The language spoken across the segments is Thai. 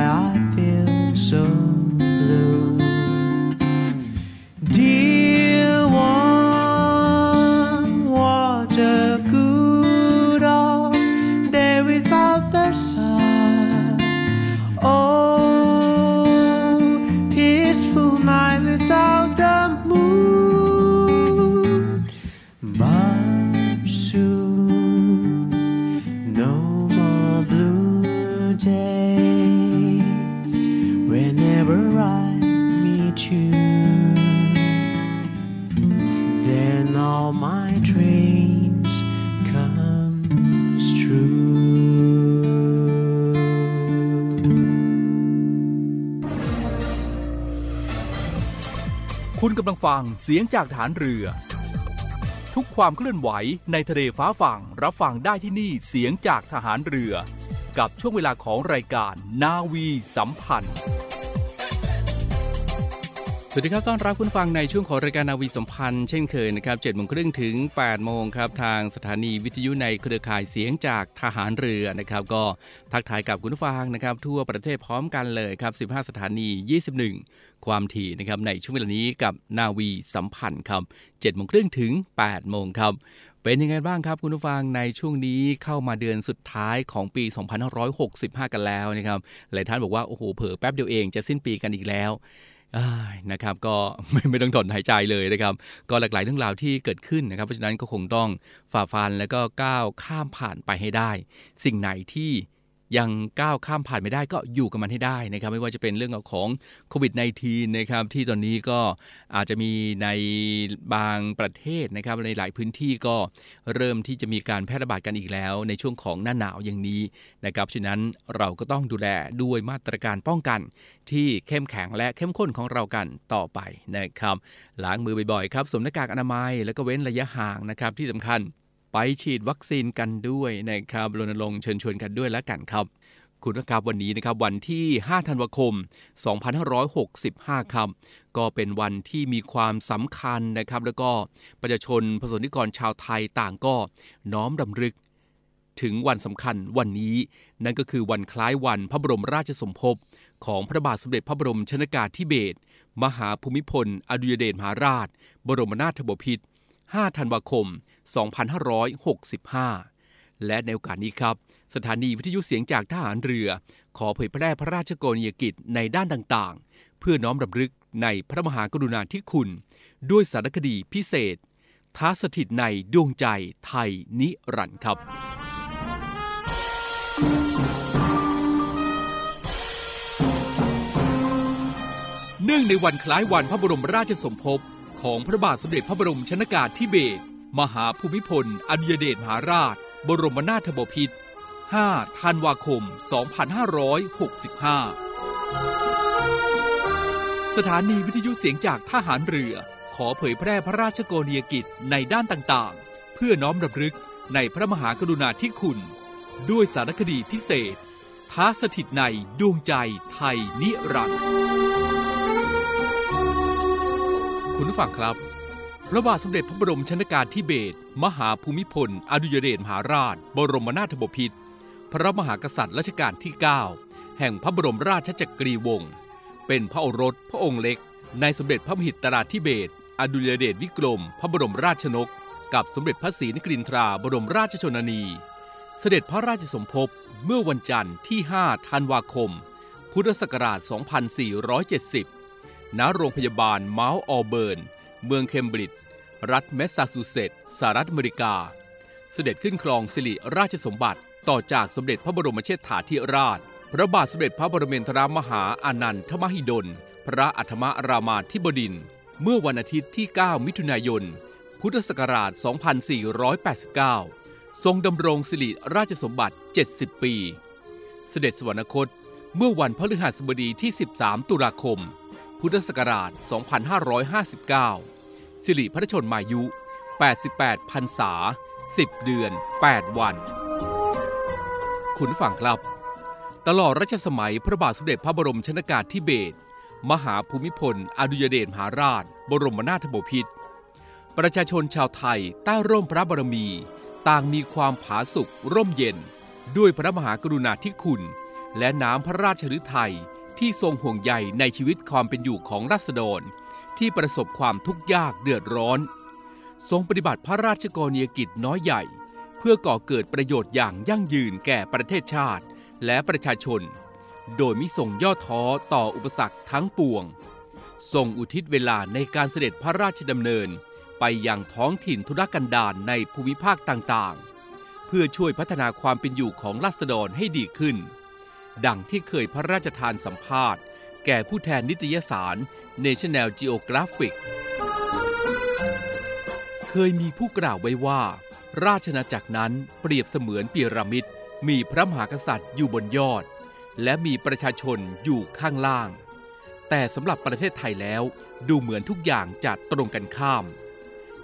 why I feel so กำลังฟังเสียงจากฐานเรือ ทุกความเคลื่อนไหวในทะเลฟ้าฝั่งรับฟังได้ที่นี่เสียงจากทหารเรือ กับช่วงเวลาของรายการนาวีสัมพันธ์ สวัสดีครับ ต้อนรับคุณฟังในช่วงของรายการนาวีสัมพันธ์เช่นเคยนะครับ7โมงครึ่งถึง8โมงครับ ทางสถานีวิทยุในเครือข่ายเสียงจากทหารเรือนะครับ ก็ทักทายกับคุณฟังนะครับ ทั่วประเทศพร้อมกันเลยครับ 15 สถานี 21 ความถี่นะครับในช่วงเวลานี้กับนาวีสัมพันธ์ครับ7โมงครึ่งถึง8โมงครับเป็นยังไงบ้างครับคุณผู้ฟังในช่วงนี้เข้ามาเดือนสุดท้ายของปี 2565 กันแล้วนะครับหลายท่านบอกว่าโอ้โหเผลอแป๊บเดียวเองจะสิ้นปีกันอีกแล้ว นะครับก็ไม่ไม่ต้องถอนหายใจเลยนะครับ ก็หลากหลายเรื่องราวที่เกิดขึ้นนะครับ เพราะฉะนั้นก็คงต้องฝ่าฟันแล้วก็ก้าวข้ามผ่านไปให้ได้ สิ่งไหนที่ ยังก้าวข้ามผ่านไม่ได้ก็อยู่กับมันให้ได้นะครับไม่ว่าจะเป็นเรื่องของโควิด -19 นะครับที่ตอนนี้ก็อาจจะมีในบางประเทศนะครับในหลายพื้นที่ก็เริ่มที่จะมีการแพร่ระบาดกันอีกแล้ว ในช่วงของหน้าหนาวอย่างนี้นะครับฉะนั้นเราก็ต้องดูแลด้วยมาตรการป้องกัน ที่เข้มแข็งและเข้มข้นของเรากันต่อไปนะครับล้างมือบ่อยๆครับสวมหน้ากากอนามัย แล้วก็เว้นระยะห่างนะครับที่สำคัญ ไปฉีดวัคซีนกันด้วยนะครับรณรงค์เชิญชวนกันด้วยแล้วกันครับ คุณครับวันนี้นะครับวันที่ 5 ธันวาคม 2565 ครับ ก็เป็นวันที่มีความสำคัญนะครับ แล้วก็ประชาชนประสนิกรชาวไทยต่างก็น้อมรำลึกถึงวันสำคัญวันนี้ นั่นก็คือวันคล้ายวันพระบรมราชสมภพของพระบาทสมเด็จพระบรมชนากาธิเบศรมหาภูมิพล อดุลยเดชมหาราช บรมนาถบพิตร 5 ธันวาคม 2565 และในโอกาสนี้ครับ สถานีวิทยุเสียงจากทหารเรือ ขอเผยแพร่พระราชกรณียกิจในด้านต่างๆ เพื่อน้อมรำลึกในพระมหากรุณาธิคุณ ด้วยสารคดีพิเศษท้าสถิตในดวงใจไทยนิรันดร์ครับ เนื่องในวันคล้ายวันพระบรมราชสมภพของพระบาทสมเด็จพระบรมชนากาธิเบศร มหาภูมิพล อดุยเดชมหาราช บรมนาถบพิตร 5 ธันวาคม 2565 สถานีวิทยุเสียงจากทหารเรือ ขอเผยแพร่พระราชกรณียกิจในด้านต่างๆ เพื่อน้อมรำลึกในพระมหากรุณาธิคุณ ด้วยสารคดีพิเศษ ท้าสถิตในดวงใจไทยนิรันดร์คุณฟังครับ พระบาทสมเด็จพระบรมชนากาธิเบศรมหาภูมิพล อดุลยเดชมหาราช บรมนาถบพิตรพระมหากษัตริย์รัชกาลที่ 9 แห่งพระบรมราชจักรีวงศ์เป็นพระโอรสพระองค์เล็ก ในสมเด็จพระมหิตราธิเบศรอดุลยเดชวิกรม พระบรมราชชนก กับสมเด็จพระศรีนครินทราบรมราชชนนี เสด็จพระราชสมภพเมื่อวันจันทร์ที่ 5 ธันวาคม พุทธศักราช 2470 ณ โรงพยาบาลเมานต์ออเบิร์น เมืองเคมบริดจ์รัฐแมสซาชูเซตส์สหรัฐอเมริกา เสด็จขึ้นครองสิริราชสมบัติต่อจากสมเด็จพระบรมเชษฐาธิราช พระบาทสมเด็จพระปรเมนทรมหาอานันทมหิดล พระอัฐมรามาธิบดินทร เมื่อวันอาทิตย์ที่ 9 มิถุนายน พุทธศักราช 2489 ทรงดำรงสิริราชสมบัติ 70 ปี เสด็จสวรรคต เมื่อวันพฤหัสบดีที่ 13 ตุลาคม พุทธศักราช 2559 สิริพระชนมายุ 88พรรษา 10 เดือน 8 วัน คุณผู้ฟังครับ ตลอดรัชสมัยพระบาทสมเด็จพระบรมชนากาธิเบศร มหาภูมิพล อดุยเดชมหาราช บรมนาถบพิตร ประชาชนชาวไทยใต้ร่มพระบารมี ต่างมีความผาสุกร่มเย็น ด้วยพระมหากรุณาธิคุณ และน้ำพระราชฤทัย ที่ทรงห่วงใยในชีวิตความเป็นอยู่ของราษฎร ที่ประสบความทุกข์ยากเดือดร้อน ทรงปฏิบัติพระราชกรณียกิจน้อยใหญ่ เพื่อก่อเกิดประโยชน์อย่างยั่งยืนแก่ประเทศชาติและประชาชน โดยมิส่งย่อท้อต่ออุปสรรคทั้งปวง ทรงอุทิศเวลาในการเสด็จพระราชดำเนิน ไปยังท้องถิ่นธุรกันดารในภูมิภาคต่างๆ เพื่อช่วยพัฒนาความเป็นอยู่ของราษฎรให้ดีขึ้น ดังที่เคยพระราชทานสัมภาษณ์ แก่ผู้แทนนิตยสาร National Geographic เคยมีผู้กล่าวไว้ว่า ราชนาจักรนั้นเปรียบเสมือนปีระมิดมีพระมหากษัตริย์อยู่บนยอด และมีประชาชนอยู่ข้างล่าง แต่สำหรับประเทศไทยแล้วดูเหมือนทุกอย่างจะตรงกันข้าม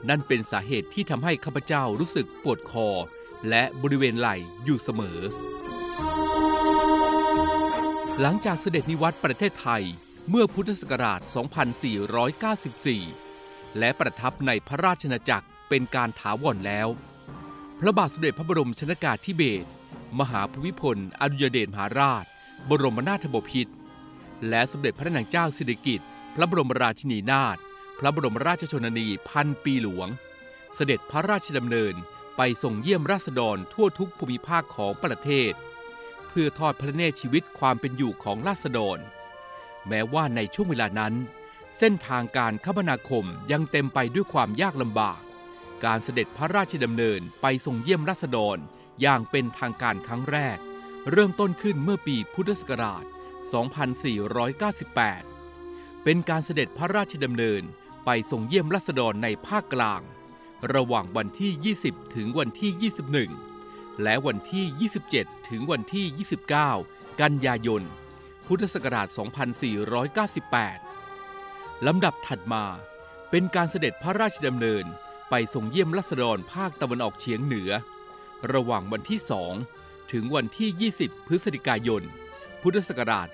นั่นเป็นสาเหตุที่ทำให้ข้าพเจ้ารู้สึกปวดคอ และบริเวณไหล่อยู่เสมอ หลังจากเสด็จนิวัตประเทศไทยเมื่อพุทธศักราช 2494 และประทับในพระราชนาจักรเป็นการถาวรแล้ว พระบาทสมเด็จพระบรมชนากาธิเบศรมหาภูมิพล อดุยเดชมหาราช บรมนาถบพิตรและสมเด็จพระนางเจ้าสิริกิติ์พระบรมราชินีนาถพระบรมราชชนนีพันปีหลวง เสด็จพระราชดำเนินไปส่งเยี่ยมราษฎรทั่วทุกภูมิภาคของประเทศ พื่อทอดพระเนตรชีวิตความเป็นอยู่ของราษฎร แม้ว่าในช่วงเวลานั้น เส้นทางการคมนาคมยังเต็มไปด้วยความยากลำบาก การเสด็จพระราชดำเนินไปส่งเยี่ยมราษฎรอย่างเป็นทางการครั้งแรก เริ่มต้นขึ้นเมื่อปีพุทธศักราช 2498 เป็นการเสด็จพระราชดำเนินไปทรงเยี่ยมรัษฎรในภาคกลาง ระหว่างวันที่ 20 ถึงวันที่ 21 และวันที่ 27 ถึงวันที่ 29 กันยายน พุทธศักราช 2498 ลำดับถัดมาเป็นการเสด็จพระราชดำเนินไปทรงเยี่ยมรัษฎรภาคตะวันออกเฉียงเหนือ ระหว่างวันที่ 2 ถึงวันที่ 20 พฤศจิกายน พุทธศักราช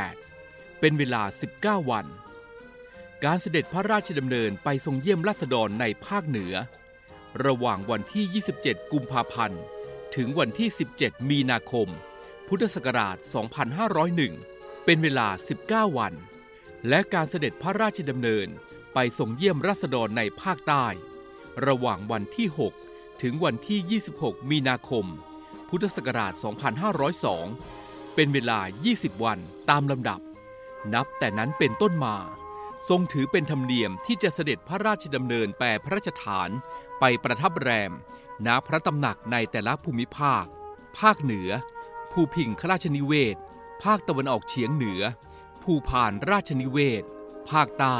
2498 เป็นเวลา 19 วัน การเสด็จพระราชดำเนินไปทรงเยี่ยมรัษฎรในภาคเหนือ ระหว่างวันที่ 27 กุมภาพันธ์ ถึงวันที่ 17 มีนาคม พุทธศักราช 2501 เป็นเวลา 19 วัน และการเสด็จพระราชดำเนินไปทรงเยี่ยมรัษฎรในภาคใต้ ระหว่างวันที่ 6 ถึงวันที่ 26 มีนาคม พุทธศักราช 2502 เป็นเวลา 20 วันตามลำดับ นับแต่นั้นเป็นต้นมา ทรงถือเป็นธรรมเนียมที่จะเสด็จพระราชดำเนินแปรพระราชฐาน ไปประทับแรม ณพระตำหนักในแต่ละภูมิภาค ภาคเหนือ ภูพิงคราชนิเวศ ภาคตะวันออกเฉียงเหนือ ภูพานราชนิเวศ ภาคใต้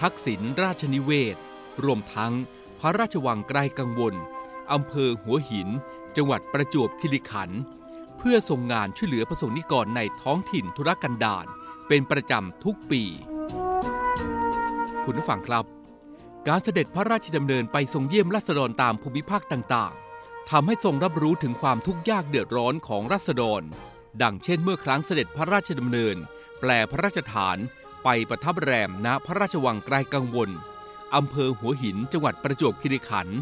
ทักษิณราชนิเวศ รวมทั้งพระราชวังไกลกังวล อำเภอหัวหิน จังหวัดประจวบคีรีขันธ์ เพื่อส่งงานช่วยเหลือประสงค์นิกรในท้องถิ่นธุรกันดารเป็นประจำทุกปี คุณผู้ฟังครับ การเสด็จพระราชดำเนินไปทรงเยี่ยมรัษฎรตามภูมิภาคต่างๆทำให้ทรงรับรู้ถึงความทุกข์ยากเดือดร้อนของรัษฎร ดังเช่นเมื่อครั้งเสด็จพระราชดำเนิน แปลพระราชฐาน ไปประทับแรมณพระราชวังไกลกังวลอำเภอหัวหินจังหวัดประจวบคีรีขันธ์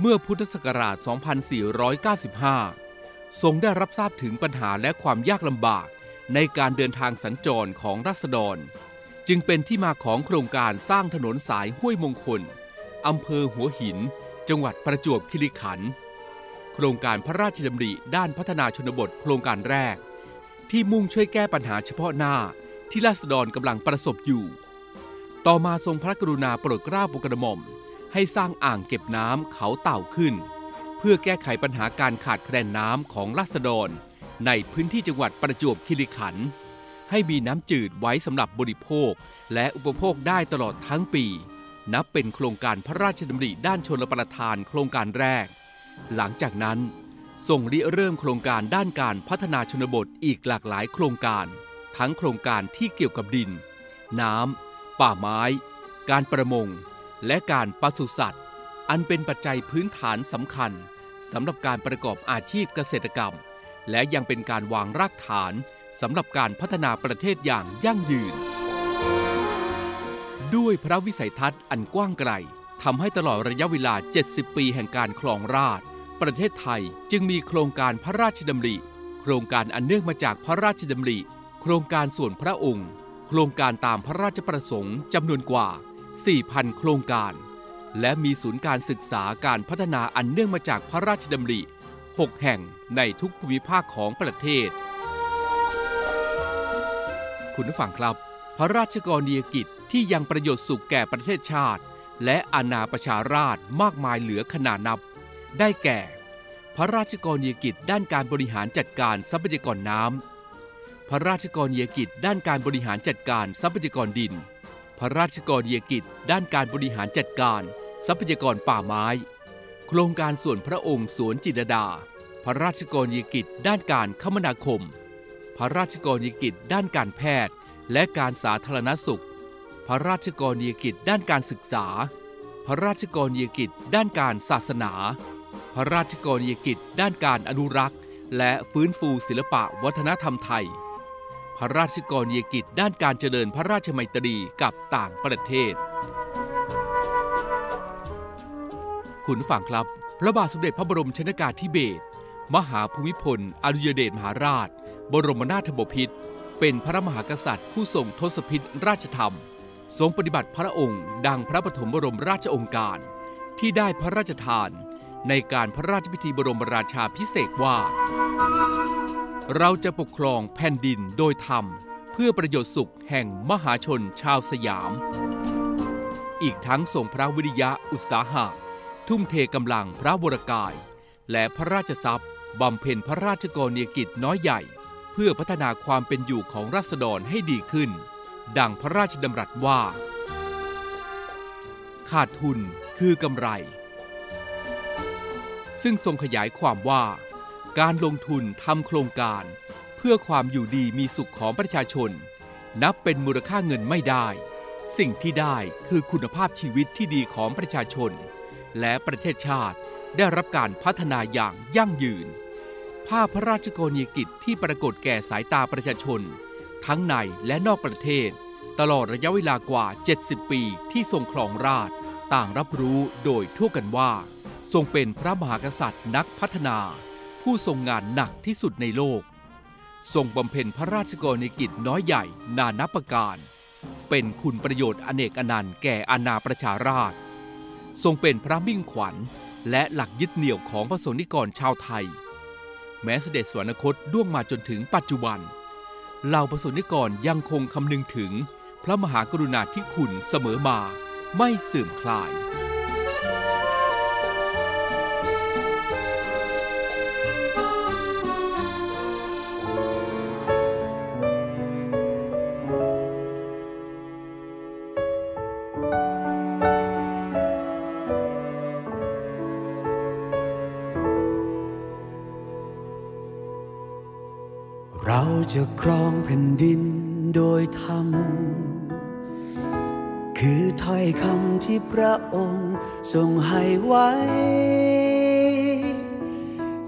เมื่อพุทธศักราช 2495 ทรงได้รับทราบถึงปัญหาและความยากลำบากในการเดินทางสัญจรของรัษฎร จึงเป็นที่มาของโครงการสร้างถนนสายห้วยมงคล อำเภอหัวหิน จังหวัดประจวบคีรีขันธ์ โครงการพระราชดำริด้านพัฒนาชนบทโครงการแรก ที่มุ่งช่วยแก้ปัญหาเฉพาะหน้าที่ราษฎรกำลังประสบอยู่ ต่อมาทรงพระกรุณาโปรดเกล้าโปรดกระหม่อม ให้สร้างอ่างเก็บน้ำเขาเต่าขึ้น เพื่อแก้ไขปัญหาการขาดแคลนน้ำของราษฎร ในพื้นที่จังหวัดประจวบคีรีขันธ์ ให้มีน้ำจืดไว้สำหรับบริโภค และอุปโภคได้ตลอดทั้งปี นับเป็นโครงการพระราชดำริด้านชนประทานโครงการแรก หลังจากนั้นทรงริเริ่มโครงการด้านการพัฒนาชนบทอีกหลากหลายโครงการ ทั้งโครงการที่เกี่ยวกับดิน น้ำ ป่าไม้ การประมง และการปศุสัตว์ อันเป็นปัจจัยพื้นฐานสำคัญสำหรับการประกอบอาชีพเกษตรกรรม และยังเป็นการวางรากฐาน สำหรับการพัฒนาประเทศอย่างยั่งยืน ด้วยพระวิสัยทัศน์อันกว้างไกลทำให้ตลอดระยะเวลา 70 ปีแห่งการครองราช ประเทศไทยจึงมีโครงการพระราชดำริ โครงการอันเนื่องมาจากพระราชดำริ โครงการส่วนพระองค์ โครงการตามพระราชประสงค์จำนวนกว่า 4,000 โครงการ และมีศูนย์การศึกษาการพัฒนาอันเนื่องมาจากพระราชดำริ 6 แห่งในทุกภูมิภาคของประเทศ คุณผู้ฟังครับ พระราชกรณียกิจที่ยังประโยชน์สุขแก่ประเทศชาติ และอาณาประชาราชมากมายเหลือขนานับ ได้แก่ พระราชกรณียกิจด้านการบริหารจัดการทรัพยากรน้ำพระราชกรณียกิจด้านการบริหารจัดการทรัพยากรดิน พระราชกรณียกิจด้านการบริหารจัดการทรัพยากรป่าไม้ โครงการส่วนพระองค์สวนจิตรดา พระราชกรณียกิจด้านการคมนาคม ระราชกรณียกิจด้านการแพทย์ และการสาธารณสุข พระราชกรณียกิจด้านการศึกษา พระราชกรณียกิจด้านการศาสนา พระราชกรณียกิจด้านการอนุรักษ์ และฟื้นฟูศิลปะวัฒนธรรมไทย พระราชกรณียกิจด้านการเจริญพระราชมัยตรีกับต่างประเทศ คุณผู้ฟังครับ พระบาทสมเด็จพระบรมชนากาธิเบศรมหาภูมิพล อดุยเดชมหาราช บรมนาถบพิตรเป็นพระมหากษัตริย์ผู้ทรงทศพิธราชธรรม ทรงปฏิบัติพระองค์ ดังพระปฐมบรมราชองค์การ ที่ได้พระราชทาน ในการพระราชพิธีบรมราชาพิเศษว่า เราจะปกครองแผ่นดินโดยธรรม เพื่อประโยชน์สุขแห่งมหาชนชาวสยาม อีกทั้งทรงพระวิริยะอุตสาหะ ทุ่มเทกำลังพระวรกาย และพระราชทรัพย์บำเพ็ญพระราชกรณียกิจน้อยใหญ่ เพื่อพัฒนาความเป็นอยู่ของราษฎรให้ดีขึ้น ดังพระราชดำรัสว่า ขาดทุนคือกำไร ซึ่งทรงขยายความว่า การลงทุนทำโครงการ เพื่อความอยู่ดีมีสุขของประชาชน นับเป็นมูลค่าเงินไม่ได้ สิ่งที่ได้คือคุณภาพชีวิตที่ดีของประชาชน และประเทศชาติได้รับการพัฒนาอย่างยั่งยืน ภาพพระราชกรณียกิจที่ปรากฏแก่สายตาประชาชน ทั้งในและนอกประเทศ ตลอดระยะเวลากว่า 70 ปีที่ทรงครองราชต่างรับรู้โดยทั่วกันว่า ทรงเป็นพระมหากษัตริย์นักพัฒนา ผู้ทรงงานหนักที่สุดในโลก ทรงบำเพ็ญพระราชกรณียกิจน้อยใหญ่นานับประการ เป็นคุณประโยชน์อเนกอนันต์แก่อาณาประชาราษฎร์ทรงเป็นพระมิ่งขวัญ และหลักยึดเหนี่ยวของพระสงฆ์นิกรชาวไทย แม้เสด็จสวรรคตด้วงมาจนถึงปัจจุบันเหล่าประสนิกรยังคงคำนึงถึง พระมหากรุณาธิคุณเสมอมาไม่เสื่อมคลาย ผ่นดินโดยธรรม คือถ้อยคำที่พระองค์ทรงให้ไว้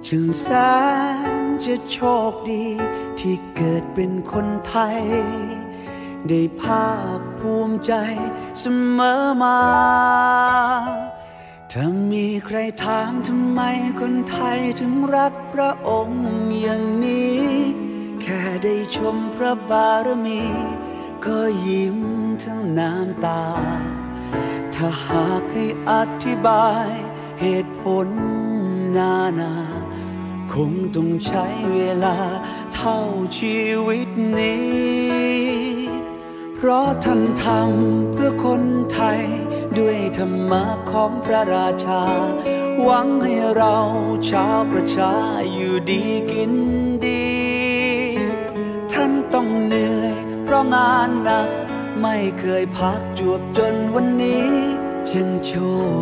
จึงแสนจะโชคดีที่เกิดเป็นคนไทย ได้ภาคภูมิใจเสมอมา ถ้ามีใครถามทำไมคนไทยถึงรักพระองค์อย่างนี้ แค่ได้ชมพระบารมี ก็ยิ้มทั้งน้ำตา ถ้าหากให้อธิบายเหตุผลนานา คงต้องใช้เวลาเท่าชีวิตนี้ เพราะท่านทำเพื่อคนไทย ด้วยธรรมะของพระราชา หวังให้เราชาวประชาอยู่ดีกิน ต้องเหนื่อย เพราะงานหนัก ไม่เคยพักจวบจนวันนี้จึงโช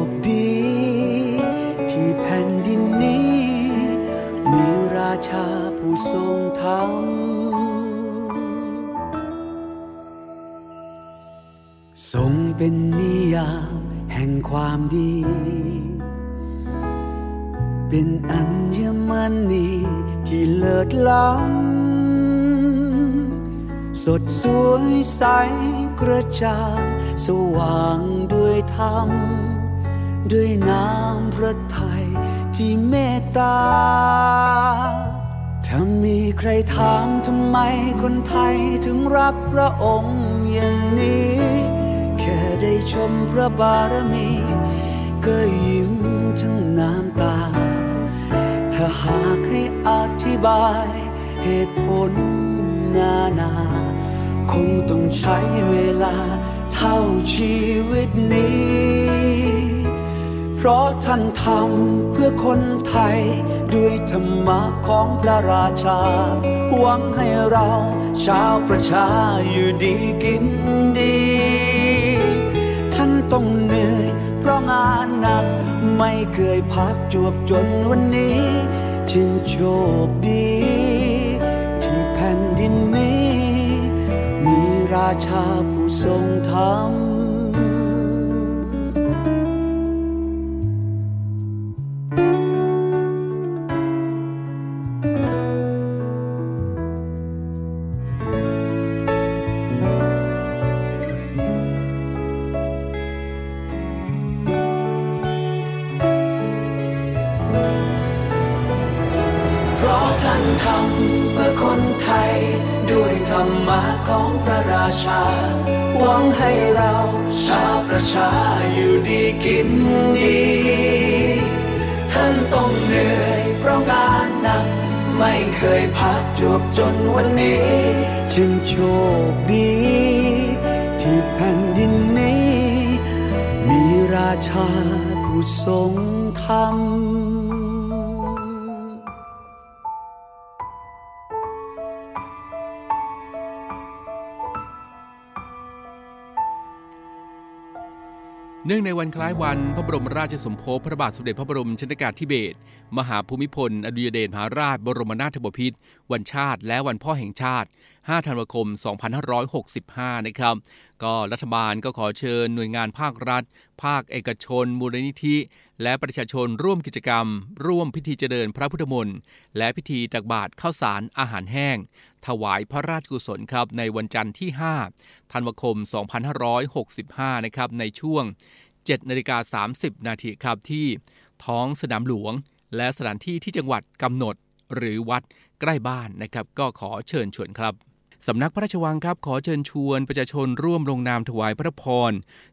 คดี ที่แผ่นดินนี้ มีราชาผู้ทรงธรรมทรงเป็นนิยามแห่งความดี เป็นอัญมณีที่เลิศล้ำ สดสวยใสกระจ่างสว่างด้วยธรรม ด้วยน้ำพระทัยที่เมตตา ถ้ามีใครถามทำไมคนไทยถึงรักพระองค์อย่างนี้ แค่ได้ชมพระบารมี ก็ยิ้มทั้งน้ำตา ถ้าหากให้อธิบายเหตุผลนานา คงต้องใช้เวลาเท่าชีวิตนี้ เพราะท่านทำเพื่อคนไทย ด้วยธรรมะของพระราชา หวังให้เราชาวประชาอยู่ดีกินดี ท่านต้องเหนื่อยเพราะงานหนัก ไม่เคยพักจวบจนวันนี้ จึงโชคดี มีราชา จนวันนี้ จึงโชคดี ที่แผ่นดินนี้ มีราชาผู้ทรงธรรม เนื่องในวันคล้ายวันพระบรมราชสมภพพระบาทสมเด็จพระบรมชนกาธิเบศรมหาภูมิพล อดุยเดชมหาราช บรมนาถบพิตรวันชาติ และวันพ่อแห่งชาติ 5 ธันวาคม 2565 นะครับ ก็รัฐบาลก็ขอเชิญหน่วยงานภาครัฐ ภาคเอกชน มูลนิธิ และประชาชนร่วมกิจกรรม ร่วมพิธีเจริญพระพุทธมนต์และพิธีตักบาตรข้าวสารอาหารแห้ง ถวายพระราชกุศลครับในวันจันทร์ที่ 5 ธันวาคม 2565 นะครับในช่วง 7นาฬิกา30 นาทีครับที่ท้องสนามหลวง และสถานที่ที่จังหวัดกำหนดหรือวัดใกล้บ้านนะครับ ก็ขอเชิญชวนครับ สำนักพระราชวังครับ ขอเชิญชวนประชาชนร่วมลงนามถวายพระพร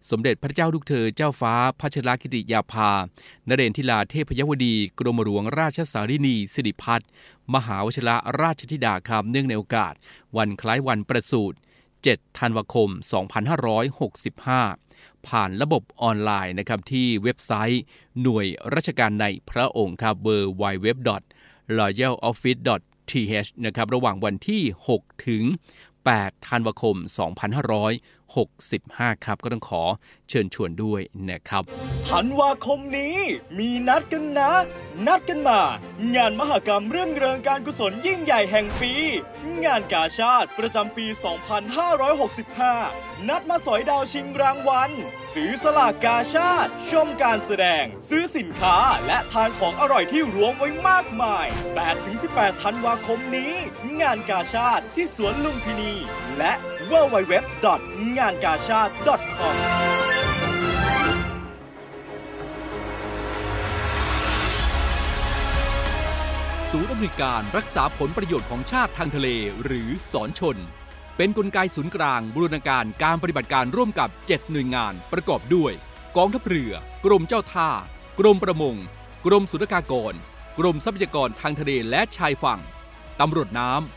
สมเด็จพระเจ้าลูกเธอเจ้าฟ้าพัชรกิติยาภานเรนทิลาเทพยวดี กรมหลวงราชสารินีสิริพัฒน์มหาวชิระราชธิดาคำเนื่องในโอกาส วันคล้ายวันประสูติ 7 ธันวาคม 2565 ผ่านระบบออนไลน์นะครับที่เว็บไซต์ หน่วยราชการในพระองค์ครับ w w w royaloffice th นะครับระหว่างวันที่ 6 ถึง 8 ธันวาคม 2 5 6 2565ครับ ก็ต้องขอเชิญชวนด้วยนะครับธันวาคมนี้มีนัดกันนะ นัดกันมา งานมหกรรมเรื่องเริงการกุศลยิ่งใหญ่แห่งปี งานกาชาติประจำปี 2565 นัดมาสอยดาวชิงรางวัลซื้อสลากกาชาติ ชมการแสดง ซื้อสินค้าและทานของอร่อยที่รวมไว้มากมาย 8-18 ธันวาคมนี้ งานกาชาติที่สวนลุมพินี และ www. งานกาชาติ .com ศูนย์อำนวยการรักษาผลประโยชน์ของชาติทางทะเล หรือสอนชน เป็นนกลไกศูนย์กลางบูรณาการการปฏิบัติการร่วมกับ 7 หน่วยงานประกอบด้วย กองทัพเรือ กรมเจ้าท่า กรมประมง กรมสุรากากร กรมทรัพยากรทางทะเลและชายฝั่ง ตำรวจน้ำ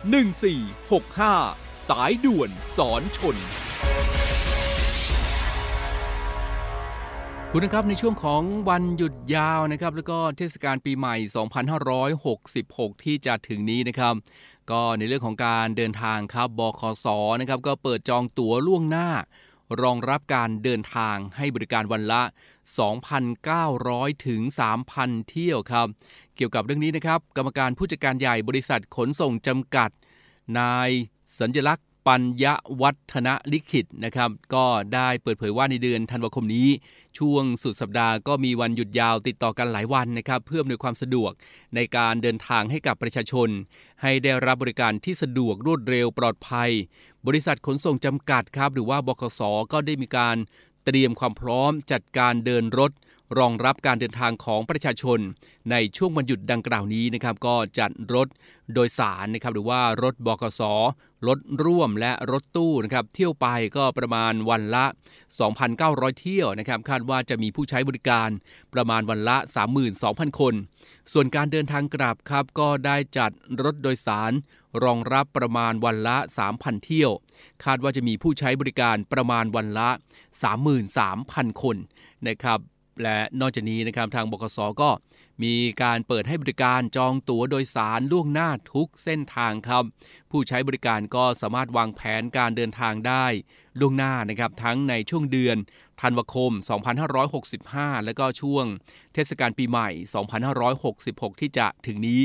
1465 สายด่วนสอนชน คุณนะครับในช่วงของวันหยุดยาวนะครับแล้วก็เทศกาลปีใหม่ 2566 ที่จะถึงนี้นะครับ ก็ในเรื่องของการเดินทางครับบคสนะครับก็เปิดจองตั๋วล่วงหน้า รองรับการเดินทางให้บริการวันละ 2,900 ถึง 3,000 เที่ยวครับ เกี่ยวกับเรื่องนี้นะครับ กรรมการผู้จัดการใหญ่บริษัทขนส่งจำกัด นายสัญลักษณ์ ปัญญวัฒนลิขิตนะครับก็ได้เปิดเผยว่าในเดือนธันวาคมนี้ ช่วงสุดสัปดาห์ก็มีวันหยุดยาวติดต่อกันหลายวันนะครับเพื่ออำนวยความสะดวกในการเดินทางให้กับประชาชน ให้ได้รับบริการที่สะดวกรวดเร็วปลอดภัย บริษัทขนส่งจำกัดครับ หรือว่าบขสก็ได้มีการเตรียมความพร้อมจัดการเดินรถ รองรับการเดินทางของประชาชน ในช่วงวันหยุดดังกล่าวนี้นะครับ ก็จัดรถโดยสารนะครับ หรือว่ารถบกสรถร่วมและรถตู้นะครับ เที่ยวไปก็ประมาณวันละ 2,900 เที่ยวนะครับ คาดว่าจะมีผู้ใช้บริการประมาณวันละ 32,000 คน ส่วนการเดินทางกลับครับ ก็ได้จัดรถโดยสาร รองรับประมาณวันละ 3,000 เที่ยว คาดว่าจะมีผู้ใช้บริการประมาณวันละ 33,000 คนนะครับ และนอกจากนี้นะครับทางบกสก็มีการเปิดให้บริการจองตั๋วโดยสารล่วงหน้าทุกเส้นทางครับ ผู้ใช้บริการก็สามารถวางแผนการเดินทางได้ล่วงหน้านะครับทั้งในช่วงเดือนธันวาคม 2565 และก็ช่วงเทศกาลปีใหม่ 2566 ที่จะถึงนี้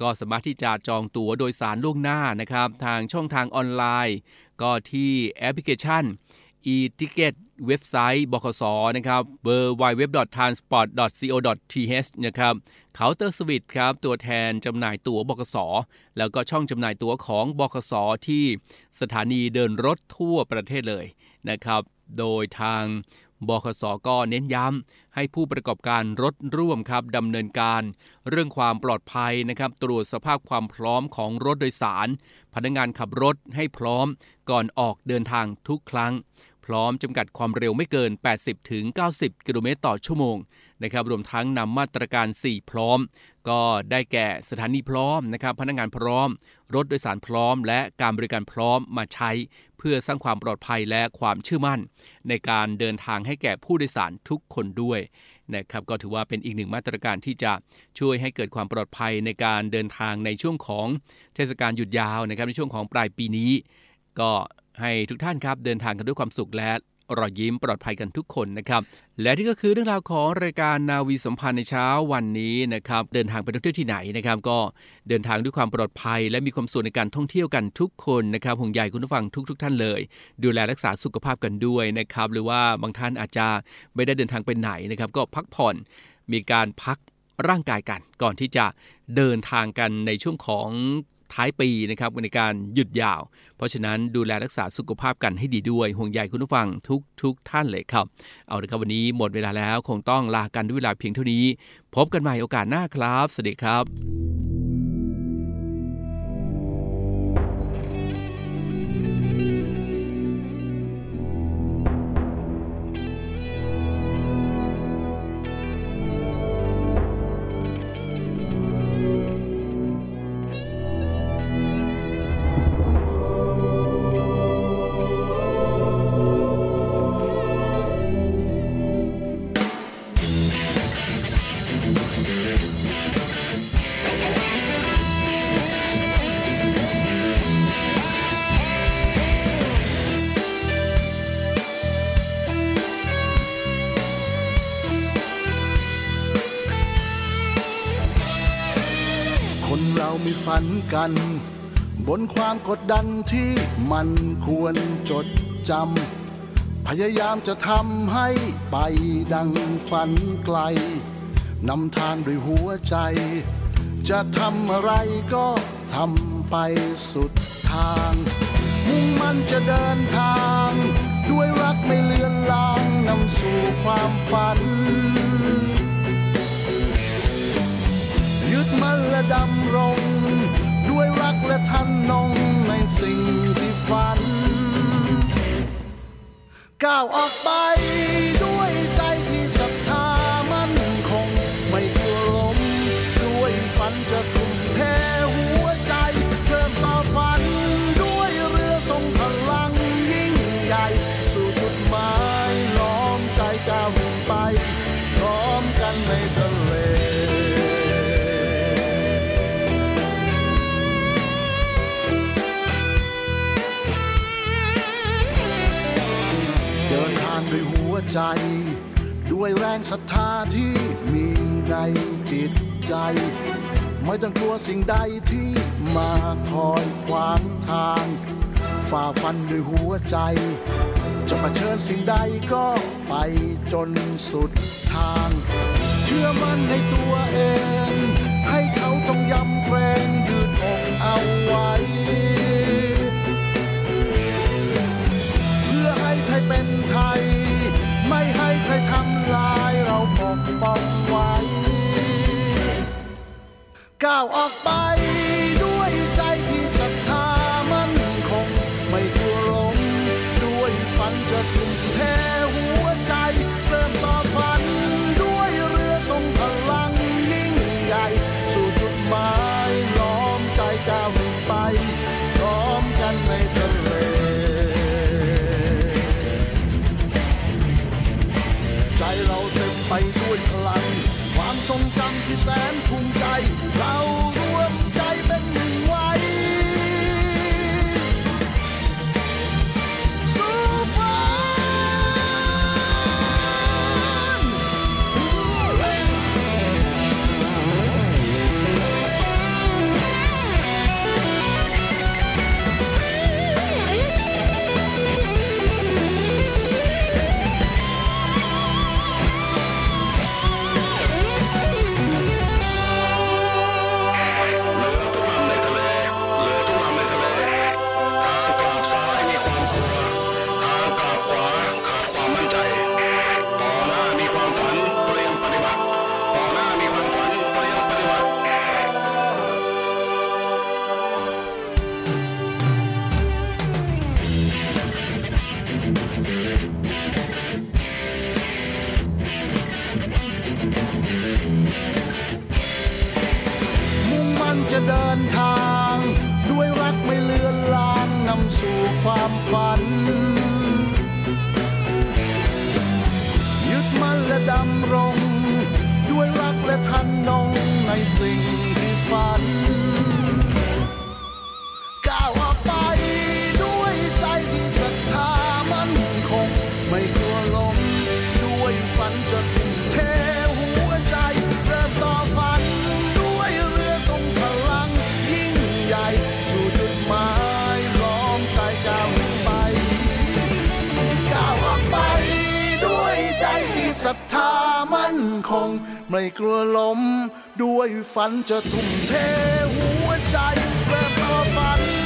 ก็สามารถที่จะจองตั๋วโดยสารล่วงหน้านะครับ ทางช่องทางออนไลน์ ก็ที่แอปพลิเคชัน e-ticket เว็บไซต์บคสนะครับ w w w t r a n s p o r t c o t h นะครับเคาน์เตอร์สวิตครับตัวแทนจำหน่ายตั๋วบกสแล้วก็ช่องจำหน่ายตั๋วของบกสที่สถานีเดินรถทั่วประเทศเลยนะครับ โดยทางบคสก็เน้นย้ำให้ผู้ประกอบการรถร่วมครับดำเนินการเรื่องความปลอดภัยนะครับ ตรวจสภาพความพร้อมของรถโดยสาร พนักงานขับรถให้พร้อมก่อนออกเดินทางทุกครั้ง พร้อมจำกัดความเร็วไม่เกิน 80 ถึง 90 กิโลเมตรต่อชั่วโมงนะครับรวมทั้งนำมาตรการ 4 พร้อม ก็ได้แก่สถานีพร้อมนะครับพนักงานพร้อม รถโดยสารพร้อม และการบริการพร้อมมาใช้ เพื่อสร้างความปลอดภัยและความเชื่อมั่น ในการเดินทางให้แก่ผู้โดยสารทุกคนด้วยนะครับก็ถือว่าเป็นอีกหนึ่งมาตรการที่จะช่วยให้เกิดความปลอดภัยในการเดินทางในช่วงของเทศกาลหยุดยาวนะครับในช่วงของปลายปีนี้ ก็ ให้ทุกท่านครับเดินทางกันด้วยความสุขและรอยยิ้มปลอดภัยกันทุกคนนะครับ และที่ก็คือเรื่องราวของรายการนาวีสัมพันธ์ในเช้าวันนี้นะครับ เดินทางไปท่องเที่ยวที่ไหนนะครับ ก็เดินทางด้วยความปลอดภัย และมีความสุขในการท่องเที่ยวกันทุกคนนะครับห่วงใยคุณผู้ฟังทุก ๆท่านเลย ดูแลรักษาสุขภาพกันด้วยนะครับ หรือว่าบางท่านอาจจะไม่ได้เดินทางไปไหนนะครับ ก็พักผ่อนมีการพักร่างกายกันก่อนที่จะเดินทางกันในช่วงของ ท้ายปีนะครับในการหยุดยาว เพราะฉะนั้นดูแลรักษาสุขภาพกันให้ดีด้วย ห่วงใยคุณผู้ฟังทุกทุกท่านเลยครับ เอาละครับวันนี้หมดเวลาแล้วคงต้องลากันด้วยเวลาเพียงเท่านี้ พบกันใหม่โอกาสหน้าครับ สวัสดีครับ กัน บนความกดดันที่มันควรจดจำ พยายามจะทำให้ไปดังฝันไกล นำทางด้วยหัวใจ จะทำอะไรก็ทำไปสุดทาง มุ่งมันจะเดินทาง ด้วยรักไม่เลือนลางนำสู่ความฝันยึดมั่นและดำรง และท่านนงในสิ่งที่ฝันก้าวออกไป ใจ ด้วยแรงศรัทธาที่มีในจิตใจ ไม่ต้องกลัวสิ่งใดที่มาคอยขวางทาง ฝ่าฟันด้วยหัวใจ จะมาเชิญสิ่งใดก็ไปจนสุดทาง เชื่อมั่นในตัวเอง ให้เขาต้องยำเกรงยืดอกเอาไว้ ที่ฝันก้าวออกไปด้วยใจที่ศรัทธามั่นคง ไม่กลัวลมด้วยฝันจะทุ่มเทหัวใจ เริ่มต่อฝันด้วยเรือทรงพลัง ยิ่งใหญ่สู่จุดหมายล้อมใจก้าวไปก้าวออกไปด้วยใจที่ศรัทธามั่นคง ไม่กลัวล้มด้วยฝันจะทุ่มเทหัวใจเพื่อฝัน